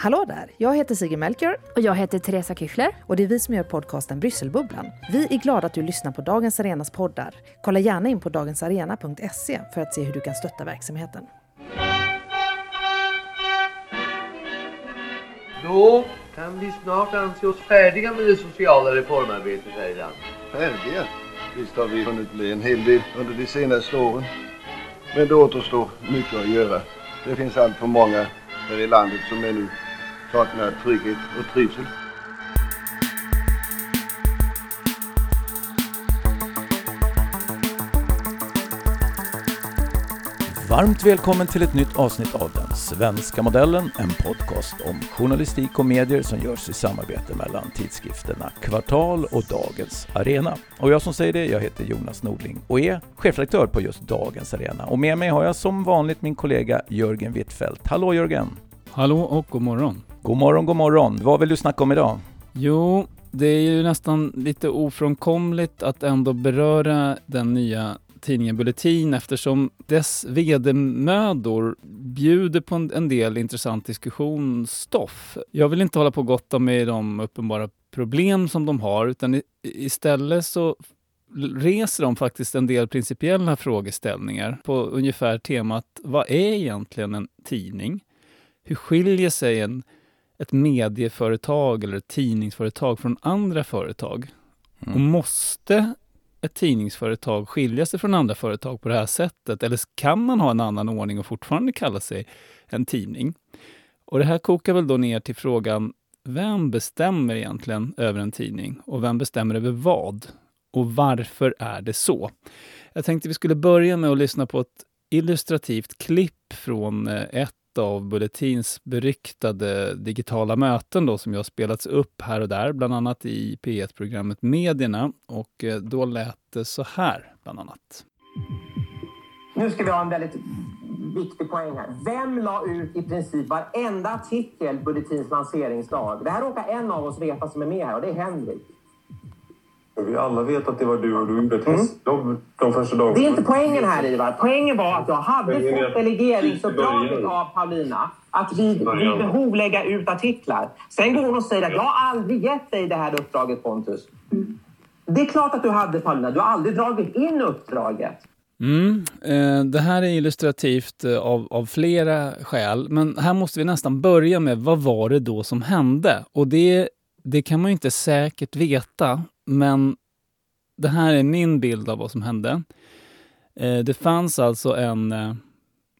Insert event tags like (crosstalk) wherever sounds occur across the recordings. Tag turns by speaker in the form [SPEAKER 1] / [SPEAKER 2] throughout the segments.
[SPEAKER 1] Hallå där! Jag heter Sigrid Melchior.
[SPEAKER 2] Och jag heter Teresa Kychler.
[SPEAKER 1] Och det är vi som gör podcasten Brysselbubblan. Vi är glada att du lyssnar på Dagens Arenas poddar. Kolla gärna in på dagensarena.se för att se hur du kan stötta verksamheten.
[SPEAKER 3] Då kan vi snart anse oss färdiga med det sociala reformarbetet här i landet.
[SPEAKER 4] Färdiga? Visst har vi hunnit bli en hel del under de senaste åren. Men det återstår mycket att göra. Det finns allt för många här i landet som ännu saknar trygghet och trivsel.
[SPEAKER 5] Varmt välkommen till ett nytt avsnitt av Den svenska modellen, en podcast om journalistik och medier som görs i samarbete mellan tidskrifterna Kvartal och Dagens Arena. Och jag som säger det, jag heter Jonas Nordling och är chefredaktör på just Dagens Arena. Och med mig har jag som vanligt min kollega Jörgen Wittfeldt. Hallå Jörgen!
[SPEAKER 6] Hallå och god morgon!
[SPEAKER 5] God morgon, god morgon! Vad vill du snacka om idag?
[SPEAKER 6] Jo, det är ju nästan lite ofrånkomligt att ändå beröra den nya tidningen Bulletin eftersom dess vedermödor bjuder på en, del intressant diskussionsstoff. Jag vill inte hålla på och gotta med de uppenbara problem som de har utan istället så reser de faktiskt en del principiella frågeställningar på ungefär temat vad är egentligen en tidning? Hur skiljer sig en, ett medieföretag eller ett tidningsföretag från andra företag? Mm. Och måste ett tidningsföretag skilja sig från andra företag på det här sättet? Eller kan man ha en annan ordning och fortfarande kalla sig en tidning? Och det här kokar väl då ner till frågan, vem bestämmer egentligen över en tidning? Och vem bestämmer över vad? Och varför är det så? Jag tänkte vi skulle börja med att lyssna på ett illustrativt klipp från eh, ett av Bulletins beryktade digitala möten då, som ju har spelats upp här och där, bland annat i P1-programmet Medierna. Och eh, då lät det så här, bland annat.
[SPEAKER 7] Nu ska vi ha en väldigt viktig poäng här. Vem la ut i princip varenda artikel Bulletins lanseringsdag? Det här råkar en av oss veta som är med här och det är Henrik.
[SPEAKER 8] Vi alla vet att det var du och du gjorde ett mm. de första dagarna.
[SPEAKER 7] Det är inte poängen här Ivar. Poängen var att jag hade fått delegeringsuppdraget av Paulina att vid, vid behov lägga ut artiklar. Sen går hon och säger att jag har aldrig gett dig det här uppdraget Pontus. Det är klart att du hade Paulina. Du har aldrig dragit in uppdraget.
[SPEAKER 6] Mm, eh, det här är illustrativt eh, av, av flera skäl, men här måste vi nästan börja med vad var det då som hände? Och det, det kan man ju inte säkert veta men det här är min bild av vad som hände. Eh, det fanns alltså en eh,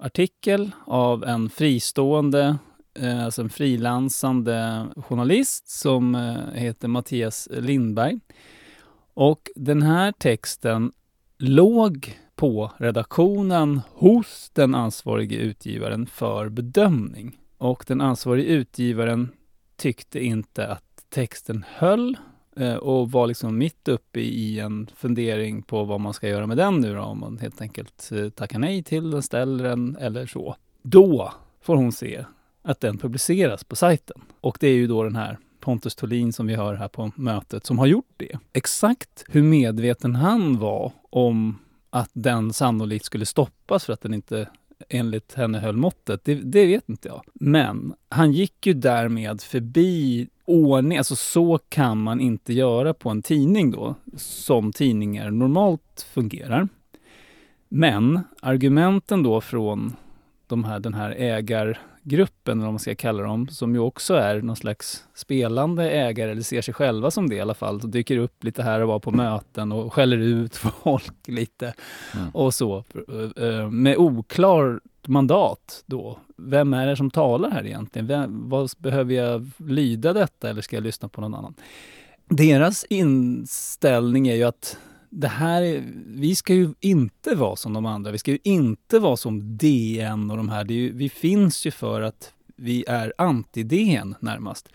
[SPEAKER 6] artikel av en fristående, eh, alltså en frilansande journalist som heter Mattias Lindberg. Och den här texten låg på redaktionen hos den ansvarige utgivaren för bedömning. Och den ansvarige utgivaren tyckte inte att texten höll eh, och var liksom mitt uppe i en fundering på vad man ska göra med den nu då, om man helt enkelt eh, tackar nej till den, ställer den eller så. Då får hon se att den publiceras på sajten. Och det är ju då den här Pontus Tolin som vi hör här på mötet som har gjort det. Exakt hur medveten han var om att den sannolikt skulle stoppas för att den inte enligt henne höll måttet, det, det vet inte jag. Men han gick ju därmed förbi ordning, alltså så kan man inte göra på en tidning då, som tidningar normalt fungerar. Men argumenten då från de här, den här ägargruppen, eller vad man ska kalla dem, som ju också är någon slags spelande ägare, eller ser sig själva som det i alla fall, så dyker upp lite här och var på möten och skäller ut (laughs) folk lite mm. och så. Eh, med oklar mandat då. Vem är det som talar här egentligen? Vem, vad, behöver jag lyda detta eller ska jag lyssna på någon annan? Deras inställning är ju att det här, vi ska ju inte vara som de andra. Vi ska ju inte vara som DN och de här. Ju, vi finns ju för att vi är anti-DN närmast.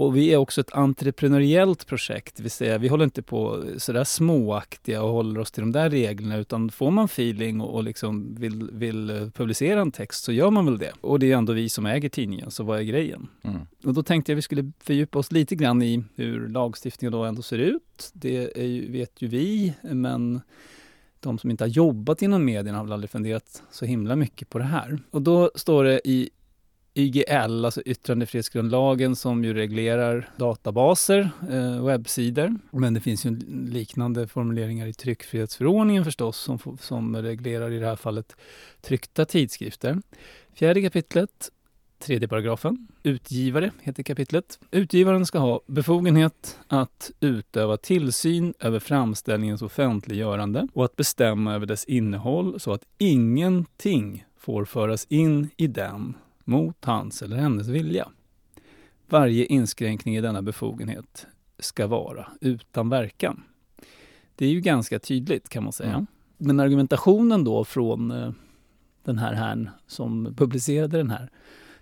[SPEAKER 6] Och vi är också ett entreprenöriellt projekt, det vill säga vi håller inte på sådär småaktiga och håller oss till de där reglerna utan får man feeling och, liksom vill, vill publicera en text så gör man väl det. Och det är ändå vi som äger tidningen, så vad är grejen? Mm. Och då tänkte jag vi skulle fördjupa oss lite grann i hur lagstiftningen då ändå ser ut. Det ju, vet ju vi, men de som inte har jobbat inom medierna har väl aldrig funderat så himla mycket på det här. Och då står det i YGL, alltså yttrandefrihetsgrundlagen som ju reglerar databaser, eh, webbsidor. Men det finns ju liknande formuleringar i tryckfrihetsförordningen förstås som, som reglerar i det här fallet tryckta tidskrifter. Fjärde kapitlet Tredje paragrafen. Utgivare heter kapitlet. Utgivaren ska ha befogenhet att utöva tillsyn över framställningens offentliggörande och att bestämma över dess innehåll så att ingenting får föras in i den mot hans eller hennes vilja. Varje inskränkning i denna befogenhet ska vara utan verkan. Det är ju ganska tydligt kan man säga. Mm. Men argumentationen då från eh, den här herrn som publicerade den här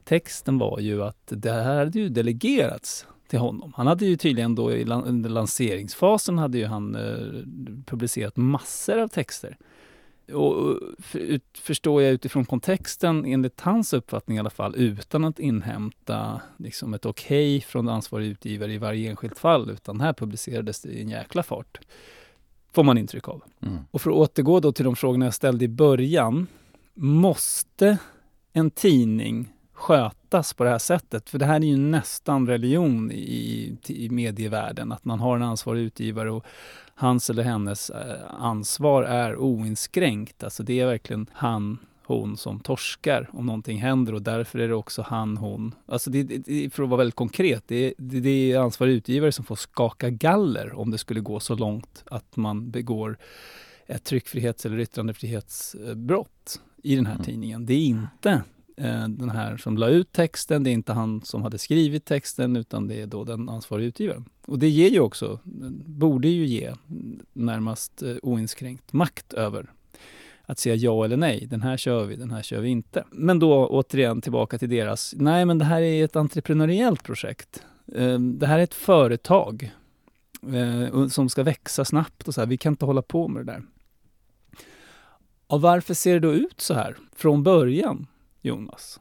[SPEAKER 6] texten var ju att det här hade ju delegerats till honom. Han hade ju tydligen då under lanseringsfasen hade ju han eh, publicerat massor av texter. Och för, förstår jag utifrån kontexten, enligt hans uppfattning i alla fall, utan att inhämta liksom ett okej okay från ansvarig utgivare i varje enskilt fall, utan här publicerades det i en jäkla fart. Får man intryck av. Mm. Och för att återgå då till de frågorna jag ställde i början. Måste en tidning skötas på det här sättet. För det här är ju nästan religion i, i medievärlden, att man har en ansvarig utgivare och hans eller hennes eh, ansvar är oinskränkt. Alltså det är verkligen han, hon som torskar om någonting händer och därför är det också han, hon. Alltså det, det, för att vara väldigt konkret, det, det, det är ansvarig utgivare som får skaka galler om det skulle gå så långt att man begår ett tryckfrihets eller yttrandefrihetsbrott i den här mm. tidningen. Det är inte Eh, den här som la ut texten, det är inte han som hade skrivit texten utan det är då den ansvariga utgivaren. Och det ger ju också, borde ju ge närmast eh, oinskränkt makt över att säga ja eller nej. Den här kör vi, den här kör vi inte. Men då återigen tillbaka till deras, nej men det här är ett entreprenöriellt projekt. Ehm, det här är ett företag eh, som ska växa snabbt och så här. Vi kan inte hålla på med det där. Och varför ser det då ut så här från början? Jonas?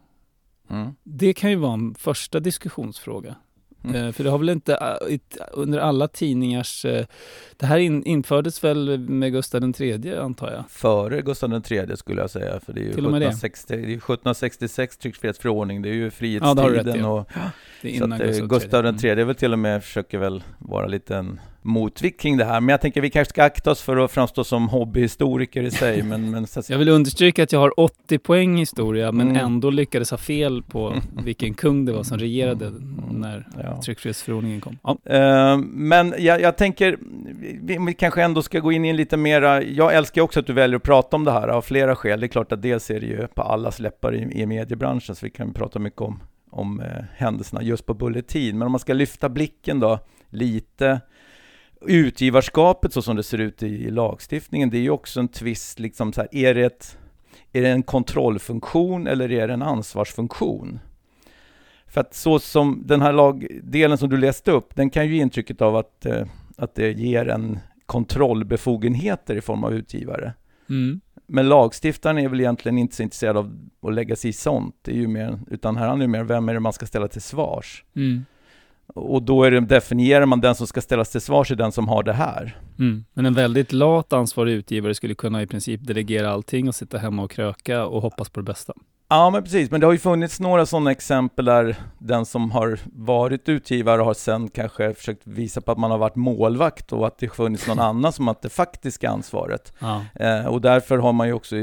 [SPEAKER 6] Mm. Det kan ju vara en första diskussionsfråga. Mm. Eh, för det har väl inte eh, under alla tidningars... Eh, det här infördes väl med Gustav III antar jag?
[SPEAKER 5] Före Gustav III skulle jag säga. För det är ju 1760, det. det är 1766 tryckfrihetsförordning, det är ju frihetstiden. Ja, rätt, ja. och, det är innan så att, Gustav, Gustav III väl till och med försöker väl vara lite en motvikt kring det här. Men jag tänker vi kanske ska akta oss för att framstå som hobbyhistoriker i sig. Men, men.
[SPEAKER 6] Jag vill understryka att jag har 80 poäng i historia, men mm. ändå lyckades ha fel på (laughs) vilken kung det var som regerade mm. när ja. tryckfrihetsförordningen kom. Ja.
[SPEAKER 5] Uh, men jag, jag tänker, vi, vi, kanske ändå ska gå in i en lite mera, jag älskar också att du väljer att prata om det här av flera skäl. Det är klart att dels är det ju på allas läppar i, i mediebranschen, så vi kan prata mycket om, om eh, händelserna just på Bulletin. Men om man ska lyfta blicken då lite utgivarskapet så som det ser ut i, lagstiftningen, det är ju också en tvist, liksom så här, är det, ett, är det en kontrollfunktion eller är det en ansvarsfunktion? För att så som den här lagdelen som du läste upp, den kan ju ge intrycket av att, eh, att det ger en kontrollbefogenheter i form av utgivare. Mm. Men lagstiftaren är väl egentligen inte så intresserad av att lägga sig i sånt, det är ju mer, utan här handlar det mer om vem är det man ska ställa till svars. Mm. Och då är det, definierar man den som ska ställas till svars är den som har det här.
[SPEAKER 6] Mm. Men en väldigt lat ansvarig utgivare skulle kunna i princip delegera allting och sitta hemma och kröka och hoppas på det bästa.
[SPEAKER 5] Ja, men precis. Men det har ju funnits några sådana exempel där den som har varit utgivare har sen kanske försökt visa på att man har varit målvakt och att det funnits någon (laughs) annan som har det faktiska ansvaret. Ja. Eh, och därför har man ju också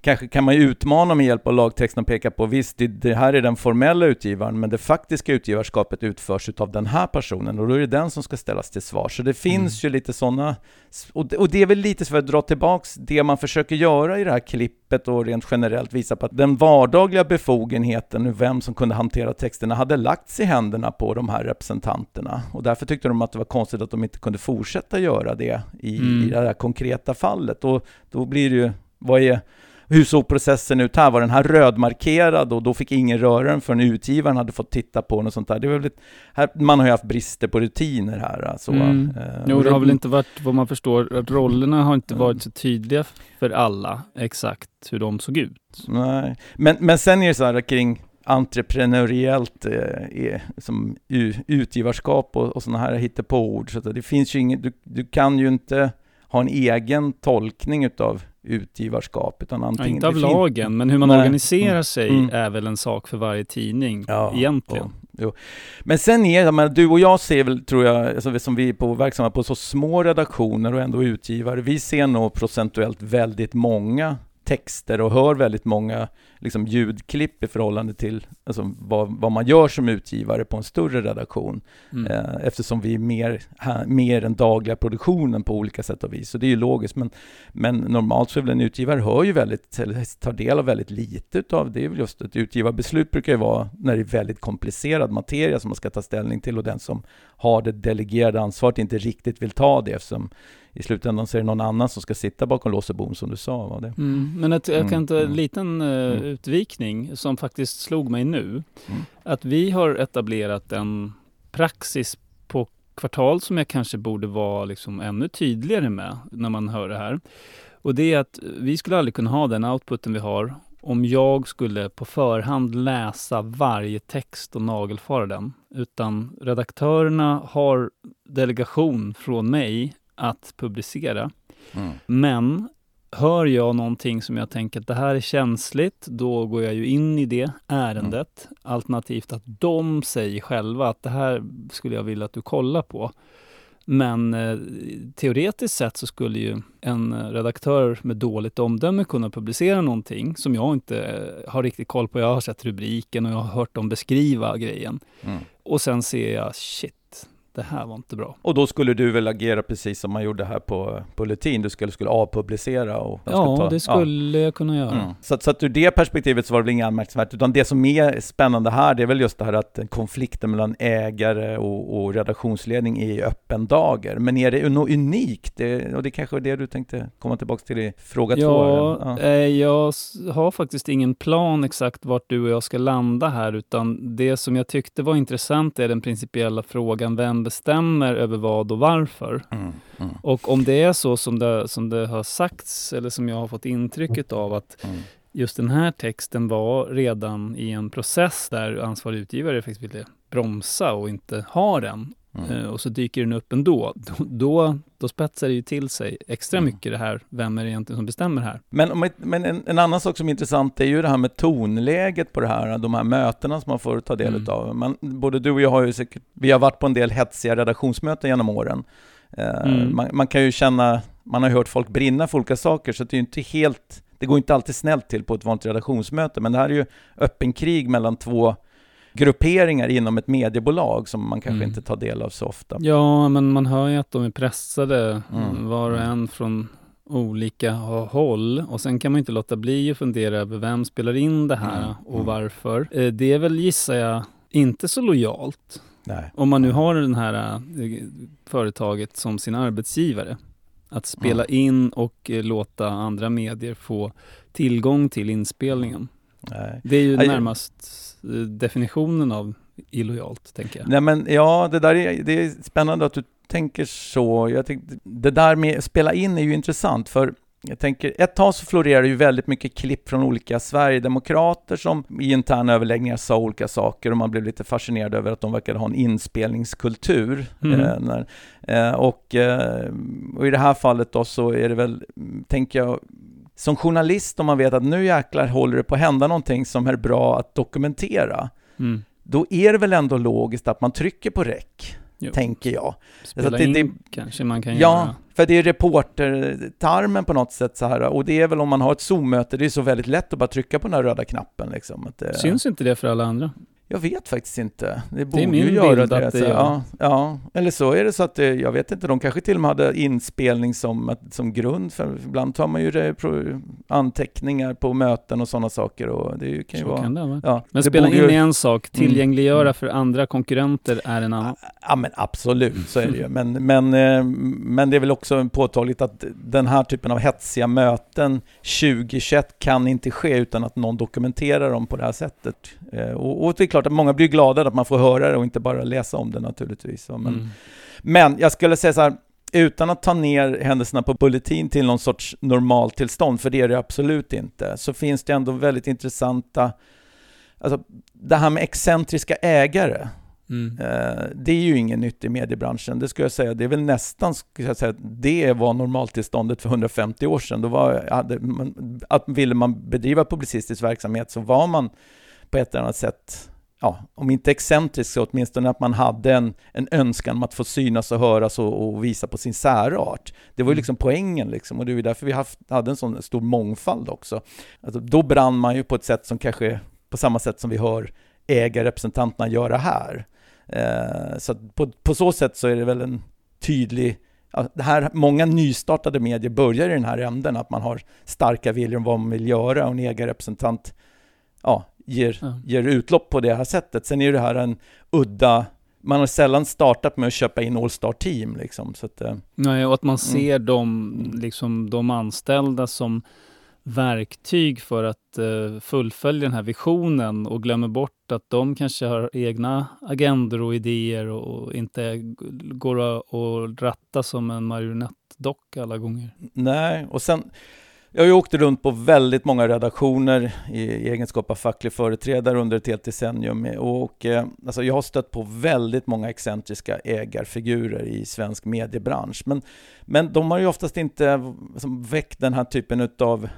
[SPEAKER 5] kanske kan man ju utmana med hjälp av lagtexten och peka på visst, det, det, här är den formella utgivaren, men det faktiska utgivarskapet utförs av den här personen och då är det den som ska ställas till svar. Så det finns mm. ju lite sådana, och det, och det är väl lite för att dra tillbaks det man försöker göra i det här klippet och rent generellt visa på att den vardagliga befogenheten, vem som kunde hantera texterna, hade lagts i händerna på de här representanterna. Och därför tyckte de att det var konstigt att de inte kunde fortsätta göra det i, mm. i det här konkreta fallet. Och då blir det ju, vad är hur såg processen ut här? Var den här rödmarkerad och då fick ingen röra den förrän utgivaren hade fått titta på den och sånt där? Det var lite, här, man har ju haft brister på rutiner här. Alltså, mm.
[SPEAKER 6] eh, jo, det har väl inte varit, vad man förstår, att rollerna har inte varit så tydliga för alla exakt hur de såg ut.
[SPEAKER 5] Nej, men, men sen är det så här kring entreprenöriellt eh, som utgivarskap och, och sådana här hittepåord. Så det finns ju inget, du, du kan ju inte ha en egen tolkning utav utgivarskap. Utan
[SPEAKER 6] Ja,
[SPEAKER 5] antingen,
[SPEAKER 6] inte av lagen, men hur man
[SPEAKER 5] Nej.
[SPEAKER 6] organiserar
[SPEAKER 5] Mm.
[SPEAKER 6] sig
[SPEAKER 5] Mm.
[SPEAKER 6] är väl en sak för varje tidning
[SPEAKER 5] Ja,
[SPEAKER 6] egentligen.
[SPEAKER 5] ja. Men sen är det, men du och jag ser väl, tror jag, alltså, som vi är på, verksamma på så små redaktioner och ändå utgivare, vi ser nog procentuellt väldigt många texter och hör väldigt många liksom, ljudklipp i förhållande till alltså, vad, vad man gör som utgivare på en större redaktion.
[SPEAKER 6] Mm.
[SPEAKER 5] Eh, eftersom vi är mer, här, mer än dagliga produktionen på olika sätt och vis. Så det är ju logiskt. Men, men normalt så är väl en utgivare hör ju väldigt, eller tar del av väldigt lite utav det. är väl just ett utgivarbeslut brukar ju vara när det är väldigt komplicerad materia som man ska ta ställning till och den som har det delegerade ansvaret inte riktigt vill ta det eftersom i slutändan så är det någon annan som ska sitta bakom lås och bom som du sa. Va? Det.
[SPEAKER 6] Mm. Men ett, jag kan
[SPEAKER 5] Mm,
[SPEAKER 6] ta en
[SPEAKER 5] mm.
[SPEAKER 6] liten eh,
[SPEAKER 5] Mm.
[SPEAKER 6] utvikning som faktiskt slog mig nu.
[SPEAKER 5] Mm.
[SPEAKER 6] Att vi har etablerat en praxis på kvartal som jag kanske borde vara liksom ännu tydligare med när man hör det här. Och det är att vi skulle aldrig kunna ha den outputen vi har om jag skulle på förhand läsa varje text och nagelfara den. Utan redaktörerna har delegation från mig att publicera.
[SPEAKER 5] Mm.
[SPEAKER 6] Men hör jag någonting som jag tänker att det här är känsligt, då går jag ju in i det ärendet. Alternativt att de säger själva att det här skulle jag vilja att du kollar på. Men eh, teoretiskt sett så skulle ju en redaktör med dåligt omdöme kunna publicera någonting som jag inte eh, har riktigt koll på. Jag har sett rubriken och jag har hört dem beskriva grejen.
[SPEAKER 5] Mm.
[SPEAKER 6] Och sen ser jag, shit, det här var inte bra.
[SPEAKER 5] Och då skulle du väl agera precis som man gjorde här på Bulletin, du skulle, skulle avpublicera och...
[SPEAKER 6] Ja,
[SPEAKER 5] ta-
[SPEAKER 6] det skulle jag kunna göra.
[SPEAKER 5] Mm. Så, så att ur det perspektivet så var det väl inget anmärkningsvärt, utan det som är spännande här, det är väl just det här att konflikten mellan ägare och, och redaktionsledning är i öppen dager. Men är det något unikt? Det, och det kanske är det du tänkte komma tillbaka till i fråga två?
[SPEAKER 6] Ja, eh, jag har faktiskt ingen plan exakt vart du och jag ska landa här, utan det som jag tyckte var intressant är den principiella frågan, vem bestämmer över vad och varför?
[SPEAKER 5] Mm, mm,
[SPEAKER 6] Och om det är så som det, som det har sagts, eller som jag har fått intrycket av, att
[SPEAKER 5] mm.
[SPEAKER 6] just den här texten var redan i en process där ansvarig utgivare faktiskt ville bromsa och inte ha den.
[SPEAKER 5] Mm.
[SPEAKER 6] Eh, och så dyker den upp ändå. (laughs) Då, då, då spetsar det ju till sig extra
[SPEAKER 5] Mm.
[SPEAKER 6] mycket det här, vem är det egentligen som bestämmer här?
[SPEAKER 5] Men, om men en, en annan sak som är intressant är ju det här med tonläget på det här, de här mötena som man får ta del
[SPEAKER 6] Mm.
[SPEAKER 5] av. Man, både du och jag har ju säkert, vi har varit på en del hetsiga redaktionsmöten genom åren. Eh,
[SPEAKER 6] Mm.
[SPEAKER 5] man, man kan ju känna, man har hört folk brinna för olika saker, så det är ju inte helt, det går inte alltid snällt till på ett vanligt redaktionsmöte, men det här är ju öppen krig mellan två grupperingar inom ett mediebolag som man kanske
[SPEAKER 6] Mm.
[SPEAKER 5] inte tar del av så ofta.
[SPEAKER 6] Ja, men man hör ju att de är pressade,
[SPEAKER 5] Mm.
[SPEAKER 6] var och en från olika håll. Och sen kan man inte låta bli att fundera över vem spelar in det här
[SPEAKER 5] Mm.
[SPEAKER 6] och
[SPEAKER 5] Mm.
[SPEAKER 6] varför. Eh, Det är väl, gissar jag, inte så lojalt.
[SPEAKER 5] Nej.
[SPEAKER 6] Om man nu har den här eh, företaget som sin arbetsgivare. Att spela in och eh, låta andra medier få tillgång till inspelningen.
[SPEAKER 5] Nej.
[SPEAKER 6] Det är ju närmast eh, definitionen av illojalt, tänker jag.
[SPEAKER 5] Nej men ja, det där är, det är spännande att du tänker så. Jag tänkte, det där med att spela in är ju intressant för jag tänker, ett tag så florerar ju väldigt mycket klipp från olika Sverigedemokrater som i interna överläggningar sa olika saker och man blev lite fascinerad över att de verkade ha en inspelningskultur.
[SPEAKER 6] Mm.
[SPEAKER 5] Eh, när, eh, och, eh, och i det här fallet då så är det väl, tänker jag, som journalist om man vet att nu jäklar håller det på att hända någonting som är bra att dokumentera
[SPEAKER 6] Mm.
[SPEAKER 5] då är det väl ändå logiskt att man trycker på räck, tänker jag.
[SPEAKER 6] Spela
[SPEAKER 5] det-
[SPEAKER 6] in
[SPEAKER 5] det-
[SPEAKER 6] kanske man kan
[SPEAKER 5] Ja,
[SPEAKER 6] göra.
[SPEAKER 5] för det är reportertarmen på något sätt så här, och det är väl om man har ett Zoom-möte, det är så väldigt lätt att bara trycka på den här röda knappen liksom. Det,
[SPEAKER 6] Syns inte det för alla andra?
[SPEAKER 5] Jag vet faktiskt inte. Det borde
[SPEAKER 6] min
[SPEAKER 5] ju göra
[SPEAKER 6] bild
[SPEAKER 5] det.
[SPEAKER 6] att det gör.
[SPEAKER 5] ja, ja, eller så är det så att det, jag vet inte, de kanske till och med hade inspelning som, som grund, för ibland tar man ju det, anteckningar på möten och sådana saker och det är ju- kan ju
[SPEAKER 6] Så
[SPEAKER 5] vara...
[SPEAKER 6] kan det vara.
[SPEAKER 5] Ja,
[SPEAKER 6] Men
[SPEAKER 5] det
[SPEAKER 6] spela in
[SPEAKER 5] ju-
[SPEAKER 6] är en sak, tillgängliggöra
[SPEAKER 5] Mm.
[SPEAKER 6] för andra konkurrenter är en annan.
[SPEAKER 5] Ja men absolut, så är det ju. Men, men, eh, men det är väl också påtagligt att den här typen av hetsiga möten 2021 kan inte ske utan att någon dokumenterar dem på det här sättet. Eh, Och, och det är klart att många blir glada att man får höra det och inte bara läsa om det naturligtvis. Men,
[SPEAKER 6] Mm.
[SPEAKER 5] men jag skulle säga så här, utan att ta ner händelserna på Bulletin till någon sorts normaltillstånd, för det är det absolut inte, så finns det ändå väldigt intressanta, alltså det här med excentriska ägare. Mm. Eh, det är ju inget nytt i mediebranschen, det skulle jag säga. Det är väl nästan, ska jag säga, det var normaltillståndet för 150 år sedan. Då var, hade man, att ville man bedriva publicistisk verksamhet så var man på ett eller annat sätt ja, om inte excentrisk så åtminstone att man hade en, en önskan om att få synas och höras och, och visa på sin särart. Det var ju mm. liksom poängen liksom och det är därför vi haft, hade en sån stor mångfald också. Alltså, då brann man ju på ett sätt som kanske på samma sätt som vi hör ägarrepresentanterna göra här. Eh, så på, på så sätt så är det väl en tydlig Ja, det här, många nystartade medier börjar i den här änden, att man har starka viljor om vad man vill göra och en ägarrepresentant ja, ger, ja. ger utlopp på det här sättet. Sen är det här en udda man har sällan startat med att köpa in All-Star Team. Liksom, så att,
[SPEAKER 6] eh, Nej, och att man mm. ser mm. de, liksom, de anställda som verktyg för att uh, fullfölja den här visionen och glömmer bort att de kanske har egna agendor och idéer och inte går att ratta som en marionettdocka alla gånger.
[SPEAKER 5] Nej, och sen jag har ju åkt runt på väldigt många redaktioner i egenskap av facklig företrädare under ett helt decennium. Och, eh, alltså jag har stött på väldigt många excentriska ägarfigurer i svensk mediebransch. Men, men de har ju oftast inte liksom, väckt den här typen av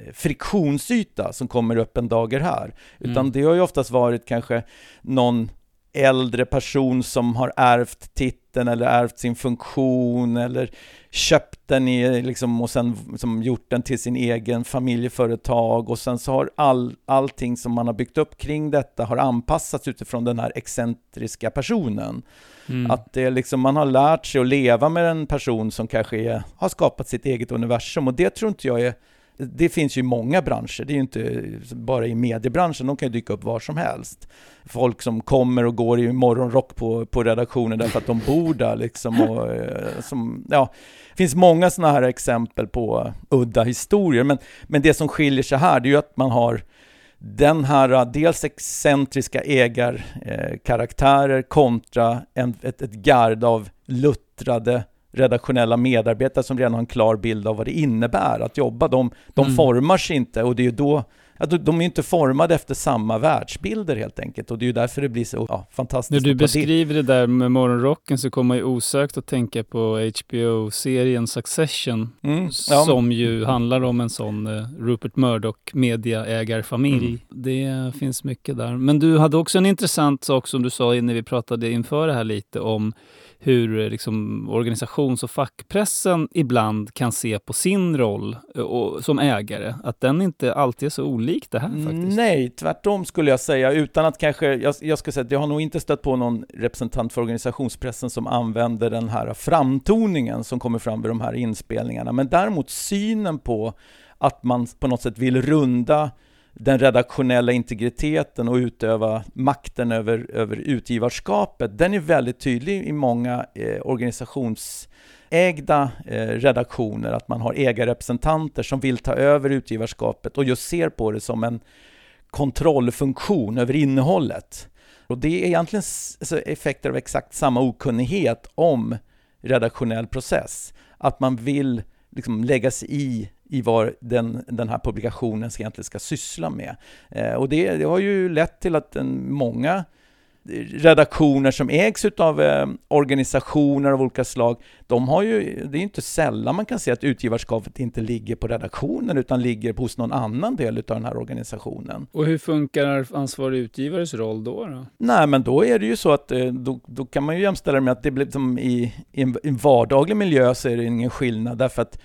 [SPEAKER 5] eh, friktionsyta som kommer upp en dager här. Utan mm. det har ju oftast varit kanske någon äldre person som har ärvt titeln eller ärvt sin funktion eller köpt den i, liksom, och sen liksom, gjort den till sin egen familjeföretag och sen så har all, allting som man har byggt upp kring detta har anpassats utifrån den här excentriska personen. Mm. Att det liksom, man har lärt sig att leva med en person som kanske är, har skapat sitt eget universum och det tror inte jag är det finns ju många branscher, det är ju inte bara i mediebranschen, de kan ju dyka upp var som helst. Folk som kommer och går i morgonrock på, på redaktionen därför att de bor där liksom. Och, eh, som, ja, det finns många sådana här exempel på udda historier, men, men det som skiljer sig här, det är ju att man har den här eh, dels excentriska ägarkaraktärer kontra en, ett, ett gard av luttrade redaktionella medarbetare som redan har en klar bild av vad det innebär att jobba. De, de mm. formar sig inte och det är ju då att de är inte formade efter samma världsbilder helt enkelt och det är ju därför det blir så ja, fantastiskt.
[SPEAKER 6] När du beskriver det. där med morgonrocken så kommer man ju osökt att tänka på HBO-serien Succession mm, ja. som ju handlar om en sån uh, Rupert Murdoch mediaägarfamilj. Mm. Det finns mycket där. Men du hade också en intressant sak som du sa när vi pratade inför det här lite om hur eh, liksom, organisations och fackpressen ibland kan se på sin roll eh, och, som ägare. Att den inte alltid är så olik det här faktiskt.
[SPEAKER 5] Nej, tvärtom skulle jag säga. Utan att kanske, jag, jag ska säga att jag har nog inte stött på någon representant för organisationspressen som använder den här framtoningen som kommer fram vid de här inspelningarna. Men däremot synen på att man på något sätt vill runda den redaktionella integriteten och utöva makten över, över utgivarskapet, den är väldigt tydlig i många eh, organisationsägda eh, redaktioner, att man har ägarrepresentanter som vill ta över utgivarskapet och just ser på det som en kontrollfunktion över innehållet. Och det är egentligen alltså, effekter av exakt samma okunnighet om redaktionell process, att man vill liksom lägga sig i i vad den, den här publikationen egentligen ska syssla med. Eh, och det, det, har ju lett till att en, många redaktioner som ägs av eh, organisationer av olika slag, de har ju, det är inte sällan man kan se att utgivarskapet inte ligger på redaktionen utan ligger hos någon annan del av den här organisationen.
[SPEAKER 6] Och hur funkar ansvarig utgivares roll då? då?
[SPEAKER 5] Nej, men då är det ju så att eh, då, då kan man ju jämställa det med att det blir som i, i en, i en vardaglig miljö så är det ingen skillnad därför att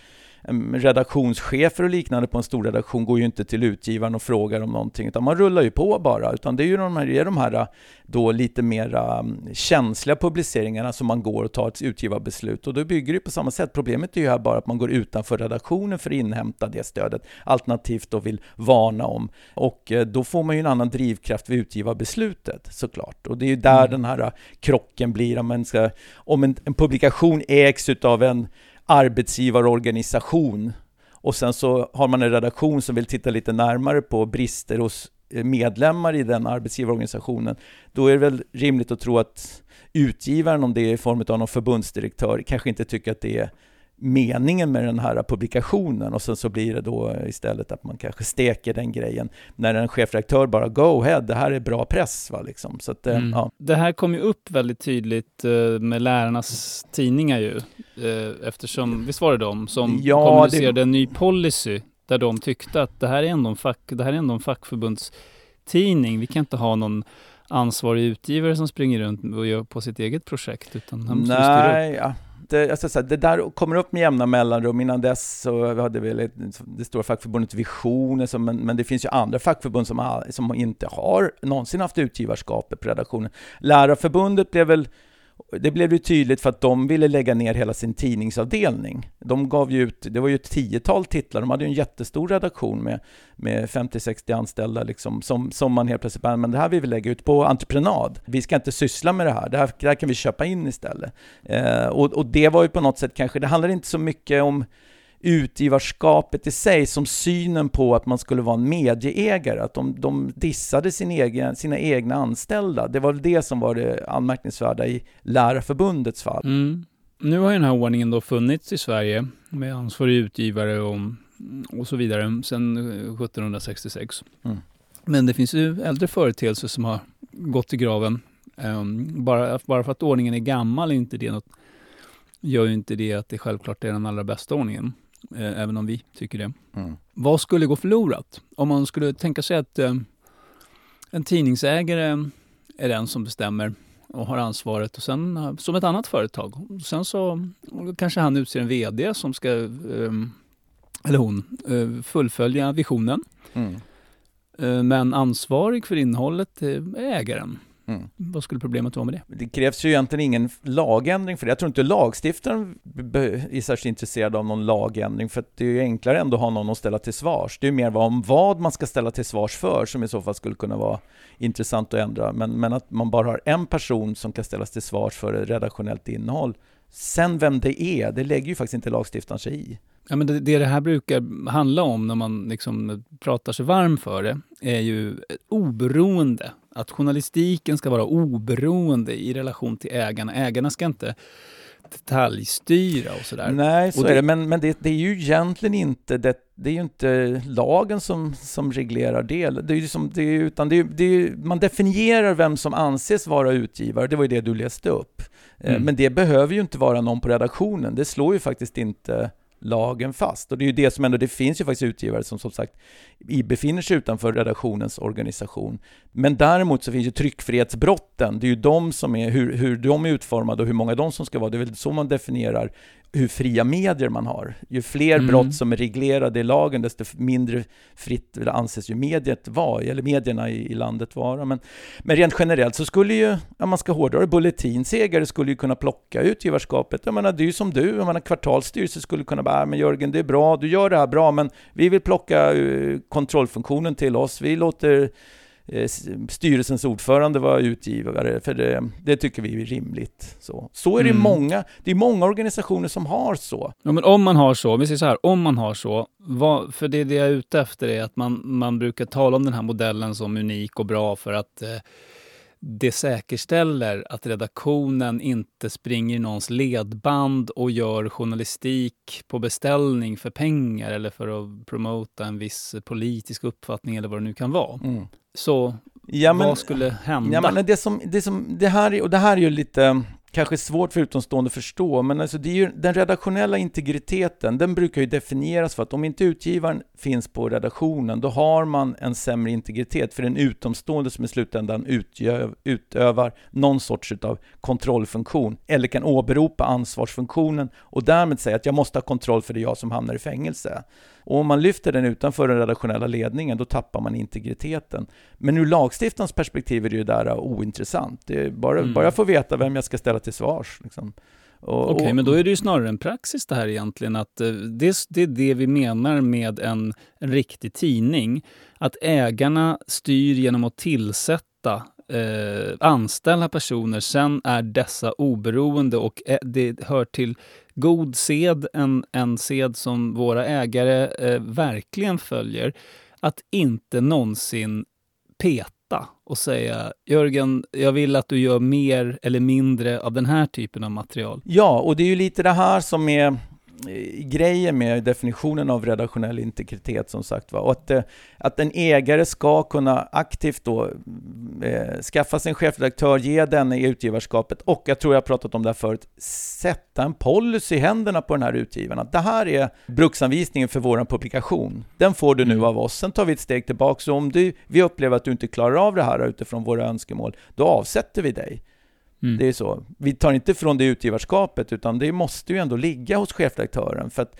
[SPEAKER 5] redaktionschefer och liknande på en stor redaktion går ju inte till utgivaren och frågar om någonting, utan man rullar ju på bara. Utan det är ju de här, är de här då lite mera mm, känsliga publiceringarna som man går och tar ett utgivarbeslut. Och då bygger det på samma sätt. Problemet är ju här bara att man går utanför redaktionen för att inhämta det stödet, alternativt då vill varna om. Och eh, då får man ju en annan drivkraft vid utgivarbeslutet såklart. Och det är ju där mm. den här krocken blir, om, ska, om en, en publikation ägs utav en arbetsgivarorganisation. Och sen så har man en redaktion som vill titta lite närmare på brister hos eh, medlemmar i den arbetsgivarorganisationen, då är det väl rimligt att tro att utgivaren, om det är i form av någon förbundsdirektör, kanske inte tycker att det är meningen med den här publikationen och sen så blir det då istället att man kanske steker den grejen när en chefredaktör bara go ahead, det här är bra press. Va, liksom. så att, eh, mm. ja.
[SPEAKER 6] Det här kom ju upp väldigt tydligt eh, med lärarnas tidningar ju, eh, eftersom, visst var det de som ja, kommunicerade det... en ny policy där de tyckte att det här är ändå en, fack, det här är ändå en fackförbundstidning, vi kan inte ha någon ansvarig utgivare som springer runt och gör på sitt eget projekt, utan han måste
[SPEAKER 5] Nej, ja inte, alltså, det där kommer upp med jämna mellanrum. Innan dess så hade vi det stora fackförbundet Visioner, alltså, men, men, det finns ju andra fackförbund som, har, som inte har någonsin haft utgivarskapet på redaktionen. Lärarförbundet blev väl det blev ju tydligt för att de ville lägga ner hela sin tidningsavdelning. De gav ju ut, det var ju ett tiotal titlar, de hade ju en jättestor redaktion med, med 50-60 anställda liksom, som, som man helt plötsligt bara, men det här vill vi lägga ut på entreprenad. Vi ska inte syssla med det här, det här, det här kan vi köpa in istället. Eh, och, och det var ju på något sätt kanske, det handlar inte så mycket om utgivarskapet i sig som synen på att man skulle vara en medieägare, att de, de dissade sin egen, sina egna anställda. Det var väl det som var det anmärkningsvärda i Lärarförbundets fall.
[SPEAKER 6] Mm. Nu har ju den här ordningen då funnits i Sverige med ansvarig utgivare och, och så vidare sedan 1766. Mm. Men det finns ju äldre företeelser som har gått i graven. Um, bara, bara för att ordningen är gammal är inte det något, gör ju inte det att det självklart är den allra bästa ordningen. Eh, även om vi tycker det. Mm. Vad skulle gå förlorat? Om man skulle tänka sig att eh, en tidningsägare är den som bestämmer och har ansvaret och sen eh, som ett annat företag. Sen så kanske han utser en VD som ska, eller hon, fullfölja visionen. Mm. Men ansvarig för innehållet är ägaren. Mm. Vad skulle problemet vara med det?
[SPEAKER 5] Det krävs ju egentligen ingen lagändring för det. Jag tror inte lagstiftaren är särskilt intresserad av någon lagändring för det är ju enklare ändå att ha någon att ställa till svars. Det är mer om vad man ska ställa till svars för som i så fall skulle kunna vara intressant att ändra. Men, men att man bara har en person som kan ställas till svars för redaktionellt innehåll. Sen vem det är, det lägger ju faktiskt inte lagstiftaren sig i.
[SPEAKER 6] Ja, men det, det, det här brukar handla om när man liksom pratar sig varm för det, är ju oberoende att journalistiken ska vara oberoende i relation till ägarna. Ägarna ska inte detaljstyra och sådär.
[SPEAKER 5] Nej, så det, är det. Men, men det, det, är ju egentligen inte, det, det är ju inte lagen som, som reglerar det. det, är som, det är, utan det är, det är, man definierar vem som anses vara utgivare, det var ju det du läste upp. Eh, mm. Men det behöver ju inte vara någon på redaktionen. Det slår ju faktiskt inte lagen fast. Och det är ju det som ändå, det finns ju faktiskt utgivare som som sagt befinner sig utanför redaktionens organisation. Men däremot så finns ju tryckfrihetsbrotten, det är ju de som är, hur, hur de är utformade och hur många de som ska vara, det är väl så man definierar hur fria medier man har. Ju fler mm. brott som är reglerade i lagen, desto mindre fritt anses ju mediet vara, eller medierna i, i landet vara. Men, men rent generellt så skulle ju, om man ska hårdra det, Bulletinsägare skulle ju kunna plocka utgivarskapet. Jag menar, det är ju som du, jag menar, kvartalsstyrelse skulle kunna bara, men Jörgen, det är bra, du gör det här bra, men vi vill plocka uh, kontrollfunktionen till oss. Vi låter Eh, styrelsens ordförande var utgivare, för det, det, tycker vi är rimligt. Så, så är det mm. många, det är många organisationer som har så.
[SPEAKER 6] Ja, men om man har så, vi säger så här, om man har så, vad, för det, det jag är ute efter är att man, man brukar tala om den här modellen som unik och bra för att eh, det säkerställer att redaktionen inte springer i någons ledband och gör journalistik på beställning för pengar eller för att promota en viss politisk uppfattning eller vad det nu kan vara. Mm. Så ja, men, vad skulle hända?
[SPEAKER 5] Ja, men det, som, det, som, det, här, och det här är ju lite kanske svårt för utomstående att förstå, men alltså det är ju, den redaktionella integriteten, den brukar ju definieras för att om inte utgivaren finns på redaktionen, då har man en sämre integritet för en utomstående som i slutändan utgör, utövar någon sorts av kontrollfunktion, eller kan åberopa ansvarsfunktionen och därmed säga att jag måste ha kontroll för det är jag som hamnar i fängelse. Och om man lyfter den utanför den redaktionella ledningen, då tappar man integriteten. Men ur lagstiftarens perspektiv är det ju där ointressant. Det är bara, mm. bara jag får veta vem jag ska ställa till svars. Liksom.
[SPEAKER 6] Okej, okay, men då är det ju snarare en praxis det här egentligen, att eh, det, det är det vi menar med en, en riktig tidning. Att ägarna styr genom att tillsätta eh, anställa personer, sen är dessa oberoende och eh, det hör till god sed, en, en sed som våra ägare eh, verkligen följer, att inte någonsin peta och säga Jörgen, jag vill att du gör mer eller mindre av den här typen av material.
[SPEAKER 5] Ja, och det är ju lite det här som är grejen med definitionen av redaktionell integritet som sagt var. Och att, eh, att en ägare ska kunna aktivt då eh, skaffa sig en chefredaktör, ge denne i utgivarskapet och jag tror jag pratat om det här förut, sätta en policy i händerna på den här utgivaren. Det här är bruksanvisningen för vår publikation. Den får du nu mm. av oss. Sen tar vi ett steg tillbaka. Så om du, vi upplever att du inte klarar av det här utifrån våra önskemål, då avsätter vi dig. Mm. Det är så. Vi tar inte från det utgivarskapet, utan det måste ju ändå ligga hos chefredaktören, för att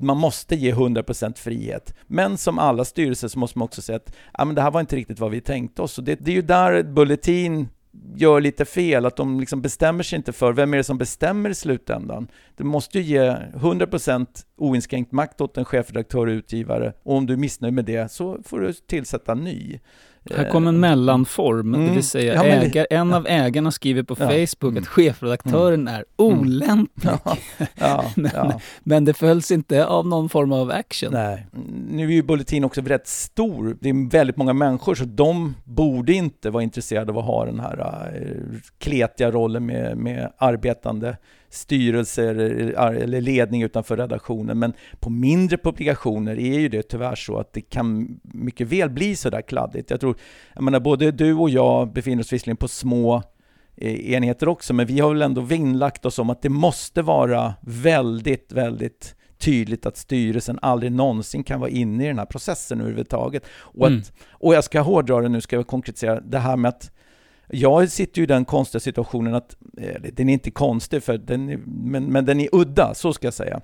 [SPEAKER 5] man måste ge 100% frihet. Men som alla styrelser så måste man också säga att ah, men det här var inte riktigt vad vi tänkte oss. Och det, det är ju där Bulletin gör lite fel, att de liksom bestämmer sig inte för vem är det som bestämmer i slutändan. Du måste ju ge 100% oinskränkt makt åt en chefredaktör och utgivare och om du är missnöjd med det så får du tillsätta en ny.
[SPEAKER 6] Här kommer en mellanform, mm. det vill säga ja, ägar, en av ägarna skriver på ja. Facebook mm. att chefredaktören mm. är olämplig. Ja. Ja. (laughs) men, men, det följs inte av någon form av action.
[SPEAKER 5] Nej. Nu är ju Bulletin också rätt stor, det är väldigt många människor, så de borde inte vara intresserade av att ha den här uh, kletiga rollen med, med arbetande styrelser eller ledning utanför redaktionen. Men på mindre publikationer är ju det tyvärr så att det kan mycket väl bli så där kladdigt. Jag tror, jag menar, både du och jag befinner oss visserligen på små eh, enheter också, men vi har väl ändå vinnlagt oss om att det måste vara väldigt, väldigt tydligt att styrelsen aldrig någonsin kan vara inne i den här processen överhuvudtaget. Och, mm. och jag ska hårdra det nu, ska jag konkretisera, det här med att jag sitter ju i den konstiga situationen att, eh, den är inte konstig, för den är, men, men den är udda, så ska jag säga.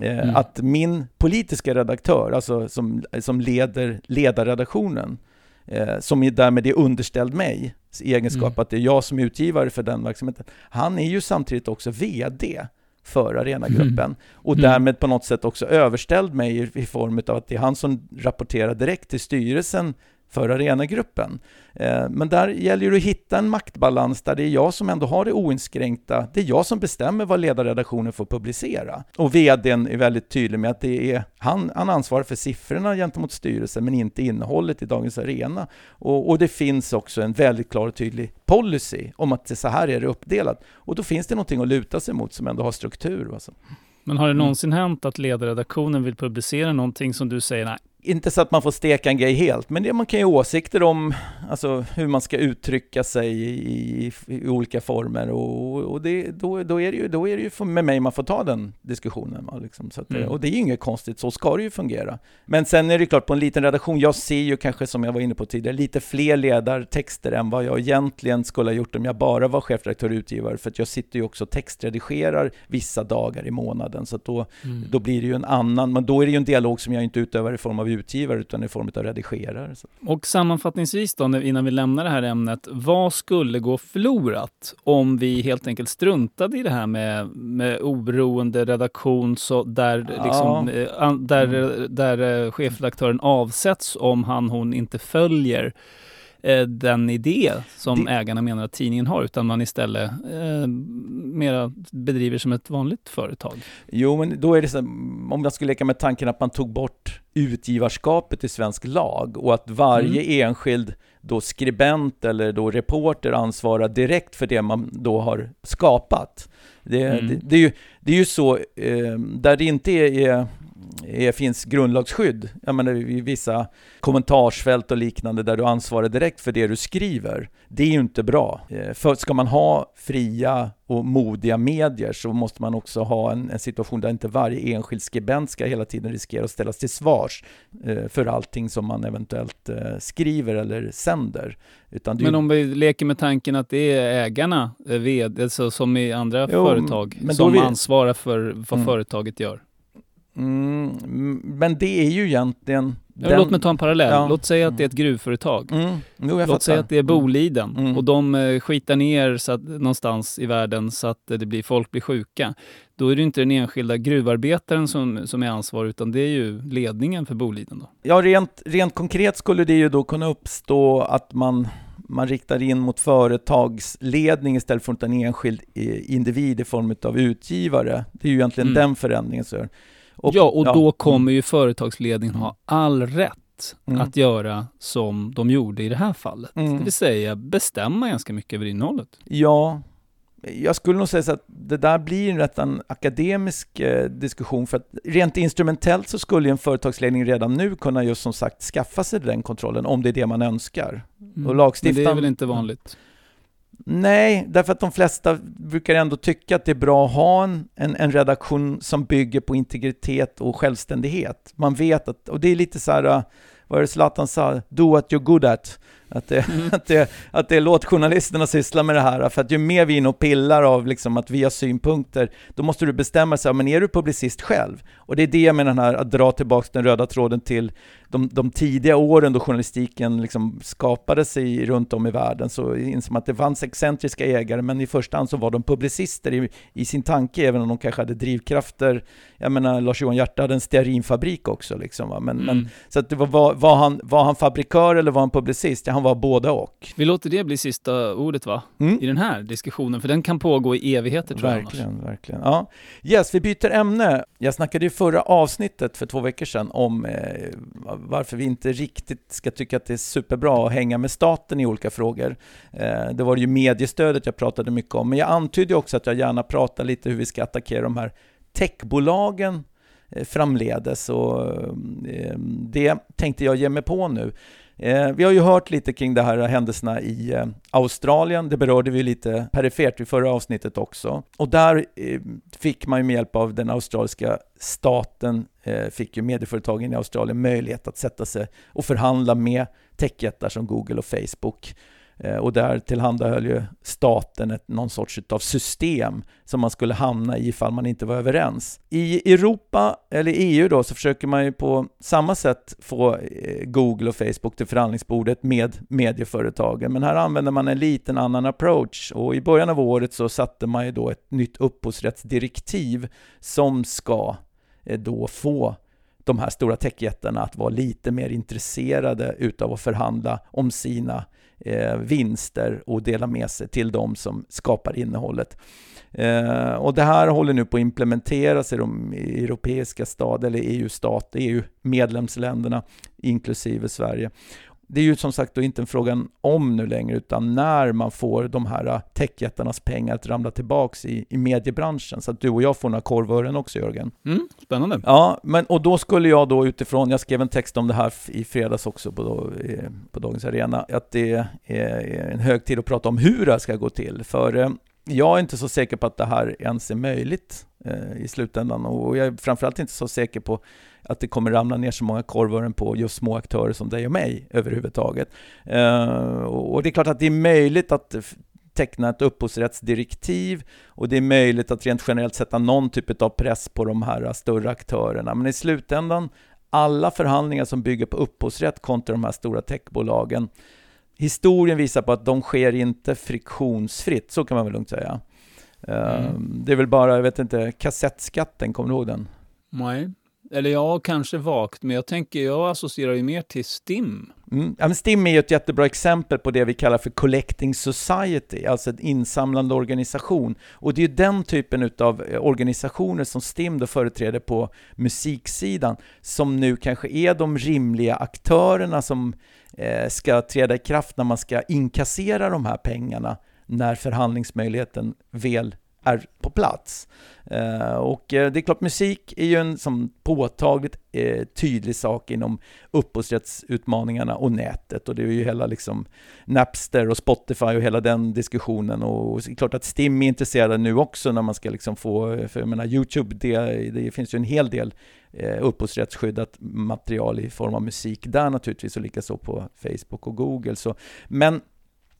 [SPEAKER 5] Eh, mm. Att min politiska redaktör, alltså som, som leder ledarredaktionen, eh, som är därmed är underställd mig, i egenskap mm. att det är jag som är utgivare för den verksamheten, han är ju samtidigt också VD för Arenagruppen mm. och mm. därmed på något sätt också överställd mig i, i form av att det är han som rapporterar direkt till styrelsen för arenagruppen. Eh, men där gäller det att hitta en maktbalans där det är jag som ändå har det oinskränkta, det är jag som bestämmer vad ledarredaktionen får publicera. Och vdn är väldigt tydlig med att det är han, han ansvarar för siffrorna gentemot styrelsen men inte innehållet i Dagens Arena. Och, och det finns också en väldigt klar och tydlig policy om att det så här är det uppdelat. Och då finns det någonting att luta sig mot som ändå har struktur. Alltså.
[SPEAKER 6] Men har det någonsin hänt att ledarredaktionen vill publicera någonting som du säger, nej,
[SPEAKER 5] inte så att man får steka en grej helt, men det, man kan ju ha åsikter om alltså, hur man ska uttrycka sig i, i, olika former och, och det, då, då, är det ju, då är det ju med mig man får ta den diskussionen. Liksom, att, mm. Och det är ju inget konstigt, så ska det ju fungera. Men sen är det klart, på en liten redaktion, jag ser ju kanske som jag var inne på tidigare, lite fler ledartexter än vad jag egentligen skulle ha gjort om jag bara var chefredaktör och utgivare, för att jag sitter ju också och textredigerar vissa dagar i månaden, så då, mm. då blir det ju en annan, men då är det ju en dialog som jag inte utövar i form av utgivare utan i form av redigerare.
[SPEAKER 6] Och sammanfattningsvis då, innan vi lämnar det här ämnet. Vad skulle gå förlorat om vi helt enkelt struntade i det här med, med oberoende redaktion så där, ja. liksom, eh, där, mm. där eh, chefredaktören avsätts om han hon inte följer den idé som det... ägarna menar att tidningen har, utan man istället eh, mera bedriver som ett vanligt företag.
[SPEAKER 5] Jo, men då är det så om jag skulle leka med tanken att man tog bort utgivarskapet i svensk lag och att varje mm. enskild då skribent eller då reporter ansvarar direkt för det man då har skapat. Det, mm. det, det är, ju, det är ju så, eh, där det inte är, är, finns grundlagsskydd, jag menar i vissa kommentarsfält och liknande där du ansvarar direkt för det du skriver, det är ju inte bra. Eh, för ska man ha fria och modiga medier så måste man också ha en, en, situation där inte varje enskild skribent ska hela tiden riskera att ställas till svars eh, för allting som man eventuellt eh, skriver eller sänder.
[SPEAKER 6] Utan men om vi leker med tanken att det är ägarna, eh, vd, alltså som i andra jo, företag, som vi... ansvarar för vad mm. företaget gör?
[SPEAKER 5] Mm, men det är ju egentligen
[SPEAKER 6] den... Låt mig ta en parallell. Ja. Låt säga att det är ett gruvföretag. Mm. Jo, Låt säga att det är Boliden mm. och de eh, skitar ner så att, någonstans i världen så att det blir, folk blir sjuka. Då är det inte den enskilda gruvarbetaren som, som är ansvarig utan det är ju ledningen för Boliden. Då.
[SPEAKER 5] Ja, rent, rent konkret skulle det ju då kunna uppstå att man man riktar in mot företagsledning istället för en enskild eh, individ i form av utgivare. Det är ju egentligen mm. den förändringen.
[SPEAKER 6] Och, ja, och då kommer ju företagsledningen ha all rätt mm. att göra som de gjorde i det här fallet. Mm. Det vill säga bestämma ganska mycket över innehållet.
[SPEAKER 5] Ja, jag skulle nog säga så att det där blir en rätt en akademisk eh, diskussion för att rent instrumentellt så skulle en företagsledning redan nu kunna just som sagt skaffa sig den kontrollen om det är det man önskar.
[SPEAKER 6] Mm.
[SPEAKER 5] Och lagstiftaren...
[SPEAKER 6] Men det är väl inte vanligt?
[SPEAKER 5] Nej, därför att de flesta brukar ändå tycka att det är bra att ha en, en, en, redaktion som bygger på integritet och självständighet. Man vet att, och det är lite så här, äh, vad är det Zlatan sa, do what you're good at. Att det, mm. (laughs) att, det, att det låt journalisterna syssla med det här, för att ju mer vi är inne och pillar av liksom att vi har synpunkter, då måste du bestämma sig, men är du publicist själv? Och det är det med den här, att dra tillbaka den röda tråden till de, de tidiga åren då journalistiken liksom skapade sig runt om i världen så insåg man att det fanns excentriska ägare, men i första hand så var de publicister i, i sin tanke, även om de kanske hade drivkrafter. Jag menar, Lars-Johan Hierta hade en stearinfabrik också. Liksom? Men, mm. men, så att var, var, var, han, var han fabrikör eller var han publicist? Ja, han var både och.
[SPEAKER 6] Vi låter det bli sista ordet va? Mm. I den här diskussionen, för den kan pågå i evigheter tror
[SPEAKER 5] verkligen, jag. Verkligen, verkligen. Ja. Yes, vi byter ämne. Jag snackade ju förra avsnittet för två veckor sedan om eh, varför vi inte riktigt ska tycka att det är superbra att hänga med staten i olika frågor. Eh, det var ju mediestödet jag pratade mycket om, men jag antydde också att jag gärna pratar lite hur vi ska attackera de här techbolagen eh, framledes och eh, det tänkte jag ge mig på nu. Eh, vi har ju hört lite kring de här händelserna i eh, Australien, det berörde vi lite perifert i förra avsnittet också. Och där eh, fick man ju med hjälp av den australiska staten, eh, fick ju medieföretagen i Australien möjlighet att sätta sig och förhandla med techjättar som Google och Facebook Eh, och där tillhandahöll ju staten ett, någon sorts av system som man skulle hamna i ifall man inte var överens. I Europa, eller EU då, så försöker man ju på samma sätt få eh, Google och Facebook till förhandlingsbordet med medieföretagen. Men här använder man en liten annan approach och i början av året så satte man ju då ett nytt upphovsrättsdirektiv som ska eh, då få de här stora techjättarna att vara lite mer intresserade utav att förhandla om sina eh, vinster och dela med sig till de som skapar innehållet. Eh, och det här håller nu på att implementeras i de europeiska stad eller EU-stat, EU-medlemsländerna inklusive Sverige det är ju som sagt då inte en fråga om nu längre, utan när man får de här techjättarnas pengar att ramla tillbaks i, i mediebranschen. Så att du och jag får några korvören också, Jörgen.
[SPEAKER 6] Mm, spännande.
[SPEAKER 5] Ja, men, och då skulle jag då utifrån, jag skrev en text om det här i fredags också på, på Dagens Arena, att det är en hög tid att prata om hur det ska gå till. För eh, jag är inte så säker på att det här ens är möjligt eh, i slutändan och jag är framförallt inte så säker på att det kommer ramla ner så många korvören på just små aktörer som dig och mig överhuvudtaget. Eh, och det är klart att det är möjligt att teckna ett upphovsrättsdirektiv och det är möjligt att rent generellt sätta någon typ av press på de här större aktörerna. Men i slutändan, alla förhandlingar som bygger på upphovsrätt kontra de här stora techbolagen, historien visar på att de sker inte friktionsfritt, så kan man väl lugnt säga. Mm. Det är väl bara, jag vet inte, kassettskatten, kommer du ihåg den?
[SPEAKER 6] Nej. Eller ja, kanske vagt, men jag tänker, jag associerar ju mer till STIM.
[SPEAKER 5] Mm. Ja, STIM är ju ett jättebra exempel på det vi kallar för Collecting Society, alltså en insamlande organisation. Och det är ju den typen av eh, organisationer som STIM då företräder på musiksidan, som nu kanske är de rimliga aktörerna som eh, ska träda i kraft när man ska inkassera de här pengarna när förhandlingsmöjligheten väl är på plats. Eh, och eh, det är klart, musik är ju en som påtagligt eh, tydlig sak inom upphovsrättsutmaningarna och nätet. Och det är ju hela liksom Napster och Spotify och hela den diskussionen. Och, och det är klart att Stim är intresserade nu också när man ska liksom få, för jag menar YouTube, det, det finns ju en hel del upphovsrättsskyddat material i form av musik där naturligtvis och likaså på Facebook och Google. Så, men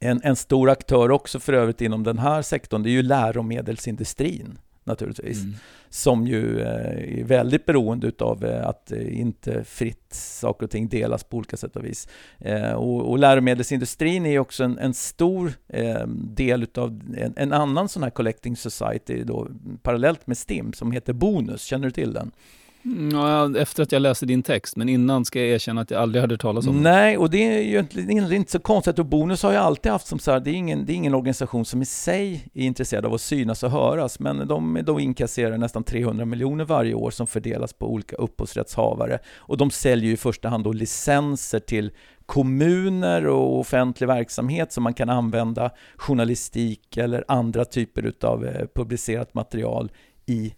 [SPEAKER 5] en, en stor aktör också för övrigt inom den här sektorn, det är ju läromedelsindustrin naturligtvis. Mm. Som ju eh, är väldigt beroende utav eh, att eh, inte fritt saker och ting delas på olika sätt och vis. Och, och läromedelsindustrin är också en, en stor del utav en, en, annan sån här collecting society då, parallellt med STIM som heter Bonus. Känner du till den?
[SPEAKER 6] Ja, efter att jag läste din text, men innan ska jag erkänna att jag aldrig hade talas om
[SPEAKER 5] det. Nej, och det är ju inte, inte så konstigt. Och Bonus har ju alltid haft som så här, det är, ingen, det är ingen organisation som i sig är intresserad av att synas och höras, men de, de inkasserar nästan 300 miljoner varje år som fördelas på olika upphovsrättshavare. Och de säljer ju i första hand då licenser till kommuner och offentlig verksamhet som man kan använda journalistik eller andra typer av eh, publicerat material i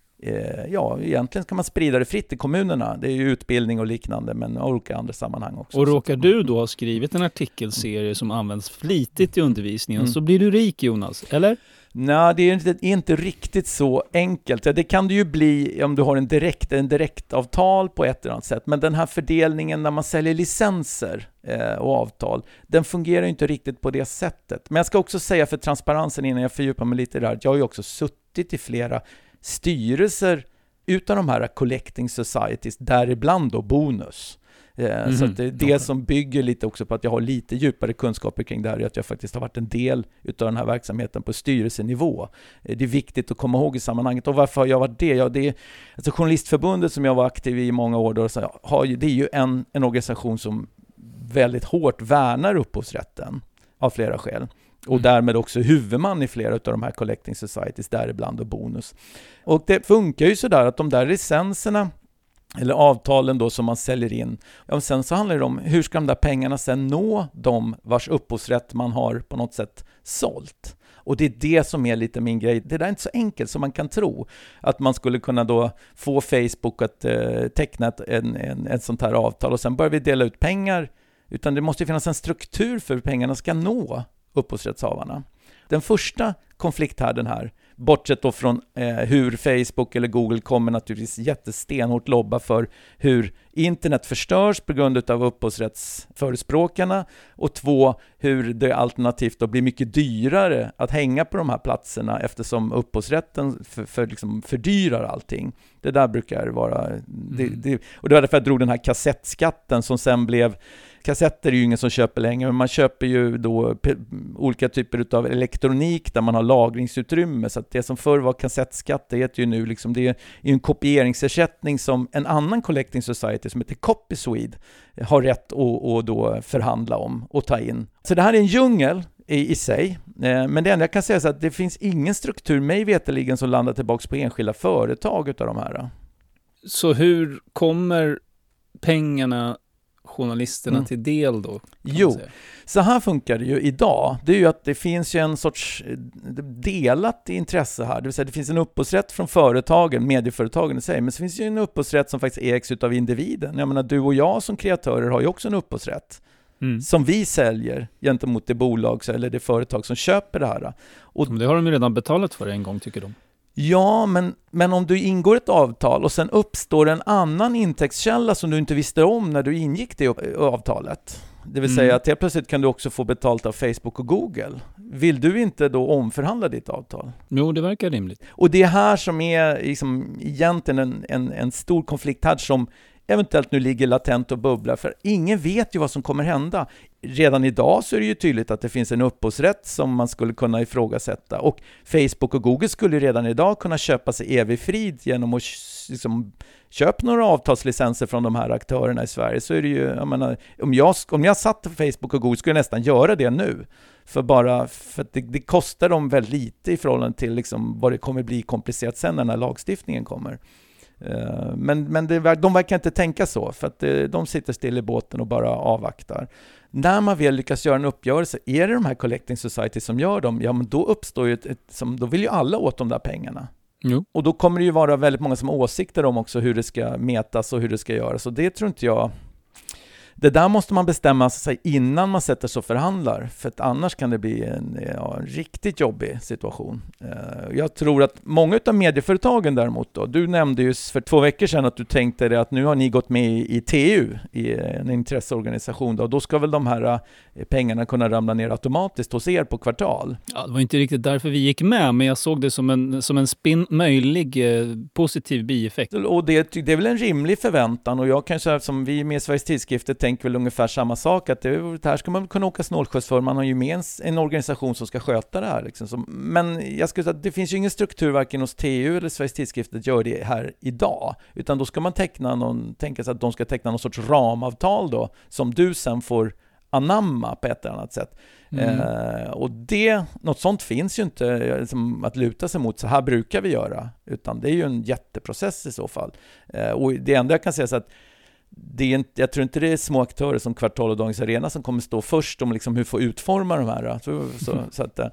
[SPEAKER 5] Ja, egentligen kan man sprida det fritt i kommunerna. Det är ju utbildning och liknande, men olika andra sammanhang också.
[SPEAKER 6] Och råkar du då ha skrivit en artikelserie som används flitigt i undervisningen
[SPEAKER 5] Mm.
[SPEAKER 6] så blir du rik Jonas, eller?
[SPEAKER 5] Nej, det är inte, är inte riktigt så enkelt. Det kan det ju bli om du har en direkt, en direktavtal på ett eller annat sätt, men den här fördelningen när man säljer licenser eh, och avtal, den fungerar ju inte riktigt på det sättet. Men jag ska också säga för transparensen innan jag fördjupar mig lite där, jag har ju också suttit i flera styrelser utav de här collecting societies, däribland då Bonus. Eh, Så
[SPEAKER 6] Mhm,
[SPEAKER 5] det är det som bygger lite också på att jag har lite djupare kunskaper kring det här, är att jag faktiskt har varit en del utav den här verksamheten på styrelsenivå. Eh, Det är viktigt att komma ihåg i sammanhanget. Och varför har jag varit det? Ja, det är, alltså Journalistförbundet som jag var aktiv i i många år, då, så har det är ju en, en organisation som väldigt hårt värnar upphovsrätten av flera skäl. Och
[SPEAKER 6] Mm.
[SPEAKER 5] därmed också huvudman i flera av de här collecting societies, däribland och Bonus. Och det funkar ju sådär att de där licenserna eller avtalen då som man säljer in. Och sen så handlar det om hur ska de där pengarna sen nå de vars upphovsrätt man har på något sätt sålt. Och det är det som är lite min grej. Det där är inte så enkelt som man kan tro. Att man skulle kunna då få Facebook att eh, teckna ett en, en, ett sånt här avtal och sen börjar vi dela ut pengar. Utan det måste finnas en struktur för hur pengarna ska nå upphovsrättshavarna. Den första konflikthärden här, bortsett då från eh, hur Facebook eller Google kommer naturligtvis jättestenhårt lobba för hur internet förstörs på grund av upphovsrättsförespråkarna och två, hur det alternativt då blir mycket dyrare att hänga på de här platserna eftersom upphovsrätten för, för liksom fördyrar allting. Det där brukar vara... Det,
[SPEAKER 6] Mm.
[SPEAKER 5] det, och det var därför jag drog den här kassettskatten som sen blev Kassetter är ju ingen som köper längre, men man köper ju då olika typer av elektronik där man har lagringsutrymme. Så att det som förr var kassettskatt, det heter ju nu liksom, det är ju en kopieringsersättning som en annan collecting society som heter Copyswede har rätt att, att då förhandla om och ta in. Så det här är en djungel i, i sig. Eh, men det enda jag kan säga är att det finns ingen struktur, mig veterligen, som landar tillbaka på enskilda företag utav de här.
[SPEAKER 6] Så hur kommer pengarna journalisterna
[SPEAKER 5] Mm.
[SPEAKER 6] till del då?
[SPEAKER 5] Jo,
[SPEAKER 6] säga?
[SPEAKER 5] Så här funkar det ju idag. Det är ju att det finns ju en sorts eh, delat intresse här. Det vill säga det finns en upphovsrätt från företagen, medieföretagen i sig, men så finns det ju en upphovsrätt som faktiskt ägs utav individen. Jag menar, du och jag som kreatörer har ju också en upphovsrätt
[SPEAKER 6] Mm.
[SPEAKER 5] som vi säljer gentemot det bolag eller det företag som köper det här. Och
[SPEAKER 6] Men Det har de ju redan betalat för en gång tycker de.
[SPEAKER 5] Ja, men, men om du ingår ett avtal och sen uppstår en annan intäktskälla som du inte visste om när du ingick det avtalet. Det vill
[SPEAKER 6] Mm.
[SPEAKER 5] säga att helt plötsligt kan du också få betalt av Facebook och Google. Vill du inte då omförhandla ditt avtal?
[SPEAKER 6] Jo, det verkar rimligt.
[SPEAKER 5] Och det är här som är liksom egentligen en, en, en stor konflikt här som eventuellt nu ligger latent och bubblar, för ingen vet ju vad som kommer hända. Redan idag så är det ju tydligt att det finns en upphovsrätt som man skulle kunna ifrågasätta och Facebook och Google skulle ju redan idag kunna köpa sig evig frid genom att liksom, köpa några avtalslicenser från de här aktörerna i Sverige så är det ju, jag menar, om jag, om jag satt på Facebook och Google skulle jag nästan göra det nu. För bara, för att det, det kostar dem väldigt lite i förhållande till liksom vad det kommer bli komplicerat sen när den här lagstiftningen kommer. Eh, men, men det, de verkar inte tänka så, för att eh, de sitter still i båten och bara avvaktar. När man väl lyckas göra en uppgörelse, är det de här collecting societies som gör dem, ja men då uppstår ju ett, ett som, då vill ju alla åt de där pengarna.
[SPEAKER 6] Jo.
[SPEAKER 5] Och då kommer det ju vara väldigt många som har åsikter om också hur det ska metas och hur det ska göras. Och det tror inte jag... Det där måste man bestämma sig innan man sätter sig och förhandlar, för att annars kan det bli en, ja, en riktigt jobbig situation. Eh, Jag tror att många av medieföretagen däremot, då, du nämnde ju för två veckor sedan att du tänkte dig att nu har ni gått med i, TU, i en intresseorganisation, då, och då ska väl de här eh, pengarna kunna ramla ner automatiskt hos er på kvartal?
[SPEAKER 6] Ja, det var inte riktigt därför vi gick med, men jag såg det som en, som en spin, möjlig eh, positiv bieffekt.
[SPEAKER 5] Och det, det är väl en rimlig förväntan och jag kan säga som vi med Sveriges Tidskrifter tänker väl ungefär samma sak att det, det här ska man kunna åka snålskjuts för, man har ju med en, en organisation som ska sköta det här. Liksom. Så, men jag skulle säga att det finns ju ingen struktur varken hos TU eller Sveriges Tidskrifter att göra det här idag, utan då ska man teckna någon, tänka sig att de ska teckna någon sorts ramavtal då, som du sen får anamma på ett eller annat sätt.
[SPEAKER 6] Mm.
[SPEAKER 5] Eh, och det, något sånt finns ju inte liksom, att luta sig mot, så här brukar vi göra, utan det är ju en jätteprocess i så fall. Eh, och det enda jag kan säga är att det är inte, jag tror inte det är små aktörer som Kvartal och Dagens Arena som kommer stå först om liksom hur få utforma de här. Så, så, så att, eh,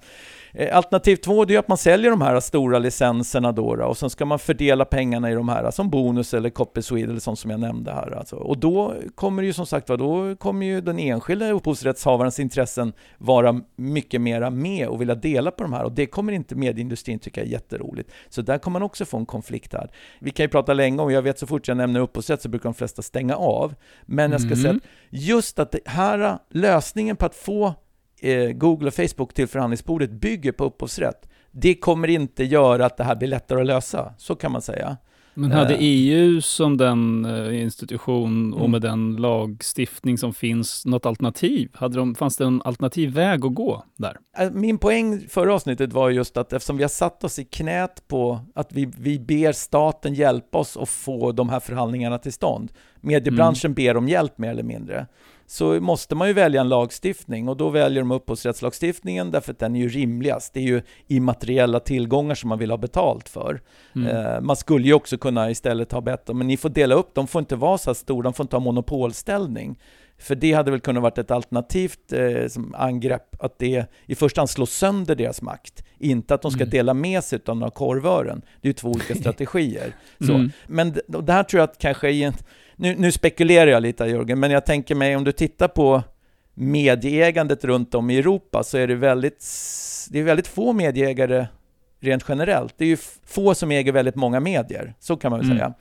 [SPEAKER 5] alternativ två det är att man säljer de här stora licenserna då, då och sen ska man fördela pengarna i de här som bonus eller Copy Swede eller sånt som jag nämnde här. Alltså. Och då kommer ju som sagt då kommer ju den enskilda upphovsrättshavarens intressen vara mycket mera med och vilja dela på de här och det kommer inte medieindustrin tycka är jätteroligt. Så där kommer man också få en konflikt här. Vi kan ju prata länge om, jag vet så fort jag nämner upphovsrätt så brukar de flesta stänga av. Men jag ska mm. säga att just att det här lösningen på att få eh, Google och Facebook till förhandlingsbordet bygger på upphovsrätt. Det kommer inte göra att det här blir lättare att lösa, så kan man säga.
[SPEAKER 6] Men hade EU som den eh, institution och mm. med den lagstiftning som finns något alternativ? Hade de, fanns det en alternativ väg att gå där?
[SPEAKER 5] Eh, min poäng förra avsnittet var just att eftersom vi har satt oss i knät på att vi, vi ber staten hjälpa oss att få de här förhandlingarna till stånd. Mediebranschen mm. ber om hjälp mer eller mindre så måste man ju välja en lagstiftning och då väljer de upphovsrättslagstiftningen därför att den är ju rimligast. Det är ju immateriella tillgångar som man vill ha betalt för. Mm. Eh, man skulle ju också kunna istället ha bett men ni får dela upp, de får inte vara så här stora, de får inte ha monopolställning. För det hade väl kunnat varit ett alternativt eh, angrepp, att det i första hand slår sönder deras makt. Inte att de ska mm. dela med sig av några korvören. Det är ju två olika (laughs) strategier. Så. Mm. Men det här tror jag att kanske är en nu, nu spekulerar jag lite Jörgen, men jag tänker mig om du tittar på medieägandet runt om i Europa så är det väldigt, det är väldigt få medieägare rent generellt. Det är ju få som äger väldigt många medier, så kan man väl mm. säga.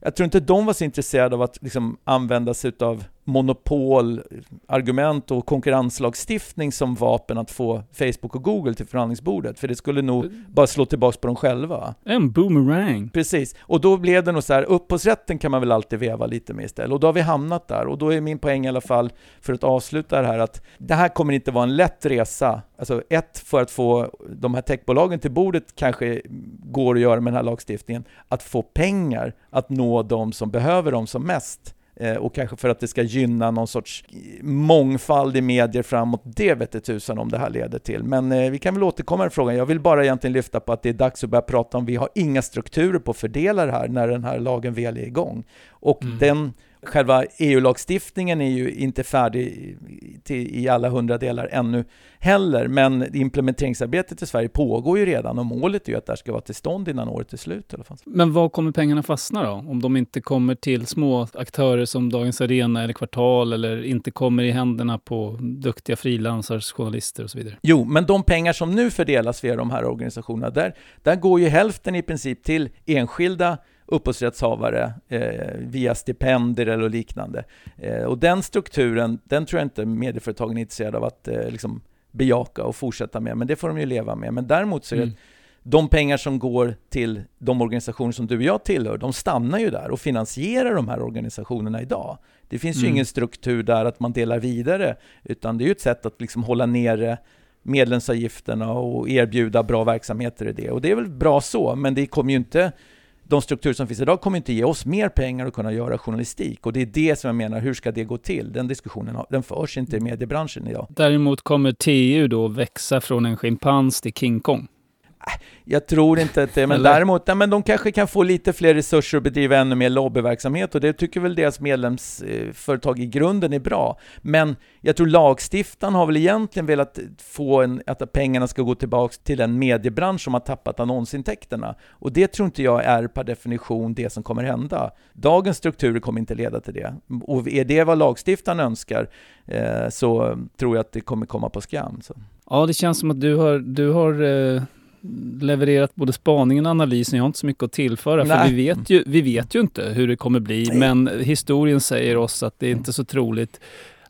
[SPEAKER 5] Jag tror inte de var så intresserade av att liksom använda sig av monopolargument och konkurrenslagstiftning som vapen att få Facebook och Google till förhandlingsbordet, för det skulle nog bara slå tillbaka på dem själva.
[SPEAKER 6] En boomerang.
[SPEAKER 5] Precis, och då blev det nog så här, upphovsrätten kan man väl alltid veva lite med istället, och då har vi hamnat där, och då är min poäng i alla fall, för att avsluta det här, att det här kommer inte vara en lätt resa. Alltså ett, för att få de här techbolagen till bordet kanske går att göra med den här lagstiftningen, att få pengar att nå de som behöver dem som mest. Eh, och kanske för att det ska gynna någon sorts mångfald i medier framåt, det vet tusan om det här leder till. Men eh, vi kan väl återkomma i frågan. Jag vill bara egentligen lyfta på att det är dags att börja prata om, vi har inga strukturer på att fördela det här när den här lagen väl är igång. Och mm. den själva EU-lagstiftningen är ju inte färdig till, i alla hundra delar ännu heller, men implementeringsarbetet i Sverige pågår ju redan och målet är ju att det här ska vara till stånd innan året är slut. I alla fall.
[SPEAKER 6] Men var kommer pengarna fastna då? Om de inte kommer till små aktörer som Dagens Arena eller Kvartal eller inte kommer i händerna på duktiga frilansars, journalister och så vidare?
[SPEAKER 5] Jo, men de pengar som nu fördelas via de här organisationerna, där, där går ju hälften i princip till enskilda upphovsrättshavare eh, via stipendier eller liknande. Eh, och den strukturen, den tror jag inte medieföretagen är intresserade av att eh, liksom bejaka och fortsätta med, men det får de ju leva med. Men däremot så är mm. det de pengar som går till de organisationer som du och jag tillhör, de stannar ju där och finansierar de här organisationerna idag. Det finns mm. ju ingen struktur där att man delar vidare, utan det är ju ett sätt att liksom hålla nere medlemsavgifterna och erbjuda bra verksamheter i det. Och det är väl bra så, men det kommer ju inte de strukturer som finns idag kommer inte ge oss mer pengar att kunna göra journalistik. Och det är det som jag menar, hur ska det gå till? Den diskussionen den förs inte i mediebranschen idag.
[SPEAKER 6] Däremot kommer TU då växa från en schimpans till King Kong?
[SPEAKER 5] Jag tror inte att det, men däremot, nej, men de kanske kan få lite fler resurser och bedriva ännu mer lobbyverksamhet och det tycker väl deras medlemsföretag i grunden är bra. Men jag tror lagstiftaren har väl egentligen velat få en, att pengarna ska gå tillbaka till en mediebransch som har tappat annonsintäkterna. Och det tror inte jag är per definition det som kommer hända. Dagens strukturer kommer inte leda till det. Och är det vad lagstiftaren önskar eh, så tror jag att det kommer komma på skam. Så.
[SPEAKER 6] Ja, det känns som att du har, du har eh levererat både spaningen och analysen. Jag har inte så mycket att tillföra, Nej. för vi vet, ju, vi vet ju inte hur det kommer bli. Nej. Men historien säger oss att det är inte så troligt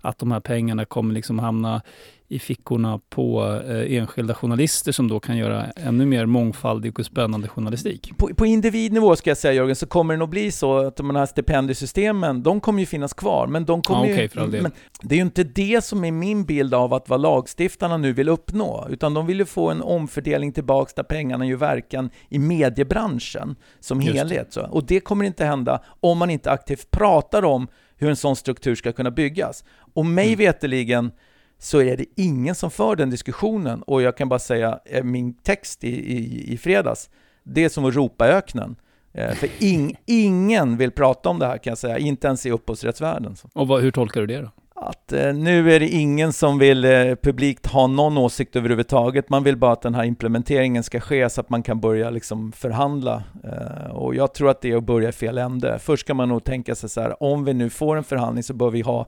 [SPEAKER 6] att de här pengarna kommer liksom hamna i fickorna på eh, enskilda journalister som då kan göra ännu mer mångfaldig och spännande journalistik.
[SPEAKER 5] På, på individnivå ska jag säga Jörgen, så kommer det nog bli så att de här stipendiesystemen, de kommer ju finnas kvar, men de kommer
[SPEAKER 6] ja, okay,
[SPEAKER 5] ju...
[SPEAKER 6] Det.
[SPEAKER 5] Men det är ju inte det som är min bild av att vad lagstiftarna nu vill uppnå, utan de vill ju få en omfördelning tillbaks där pengarna gör verkan i mediebranschen som helhet. Så. Och det kommer inte hända om man inte aktivt pratar om hur en sån struktur ska kunna byggas. Och mig mm. veteligen så är det ingen som för den diskussionen. Och jag kan bara säga, eh, min text i, i, i fredags, det är som att ropa öknen. Eh, för ing, ingen vill prata om det här kan jag säga, inte ens i upphovsrättsvärlden.
[SPEAKER 6] Och vad, hur tolkar du det då?
[SPEAKER 5] Att eh, nu är det ingen som vill eh, publikt ha någon åsikt överhuvudtaget. Man vill bara att den här implementeringen ska ske så att man kan börja liksom förhandla. Eh, och jag tror att det är att börja i fel ände. Först ska man nog tänka sig så här, om vi nu får en förhandling så bör vi ha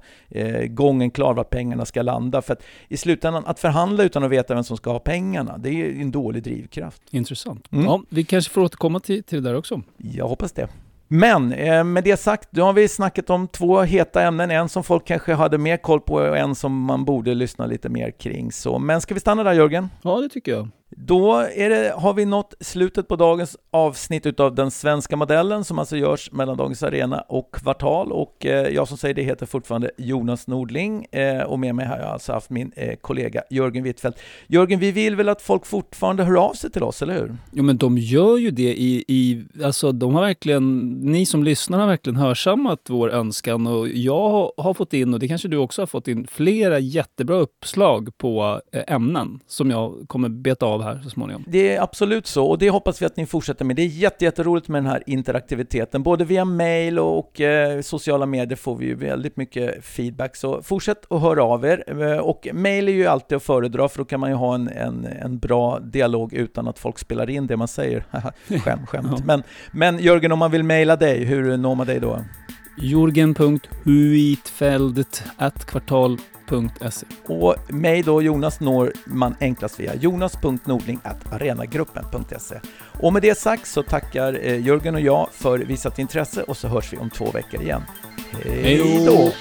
[SPEAKER 5] gången klar var pengarna ska landa. För att i slutändan, att förhandla utan att veta vem som ska ha pengarna, det är en dålig drivkraft.
[SPEAKER 6] Intressant.
[SPEAKER 5] Mm.
[SPEAKER 6] Ja, vi kanske får återkomma till, till det där också.
[SPEAKER 5] Jag hoppas det. Men eh, med det sagt, då har vi snackat om två heta ämnen. En som folk kanske hade mer koll på och en som man borde lyssna lite mer kring. Så, men ska vi stanna där Jörgen?
[SPEAKER 6] Ja, det tycker jag.
[SPEAKER 5] Då är det, har vi nått slutet på dagens avsnitt utav den svenska modellen som alltså görs mellan Dagens Arena och Kvartal och eh, jag som säger det heter fortfarande Jonas Nordling eh, och med mig har jag alltså haft min eh, kollega Jörgen Wittfeldt. Jörgen, vi vill väl att folk fortfarande hör av sig till oss, eller hur?
[SPEAKER 6] Jo men de gör ju det i, i alltså de har verkligen, ni som lyssnar har verkligen hörsammat vår önskan och jag har, fått in, och det kanske du också har fått in, flera jättebra uppslag på eh, ämnen som jag kommer beta av här så småningom.
[SPEAKER 5] Det är absolut så och det hoppas vi att ni fortsätter med. Det är jätte, jätteroligt med den här interaktiviteten. Både via mail och eh, sociala medier får vi ju väldigt mycket feedback. Så fortsätt att höra av er. Eh, och mail är ju alltid att föredra för då kan man ju ha en, en, en bra dialog utan att folk spelar in det man säger. (laughs) Skämt, skämt. Men, men Jörgen, om man vill mejla dig, hur når man dig då?
[SPEAKER 6] Jorgen.huitfeldt kvartal.se
[SPEAKER 5] Och mig då, Jonas, når man enklast via jonas.nordling.arenagruppen.se. Och med det sagt så tackar eh, Jörgen och jag för visat intresse och så hörs vi om två veckor igen.
[SPEAKER 6] Hej
[SPEAKER 5] då!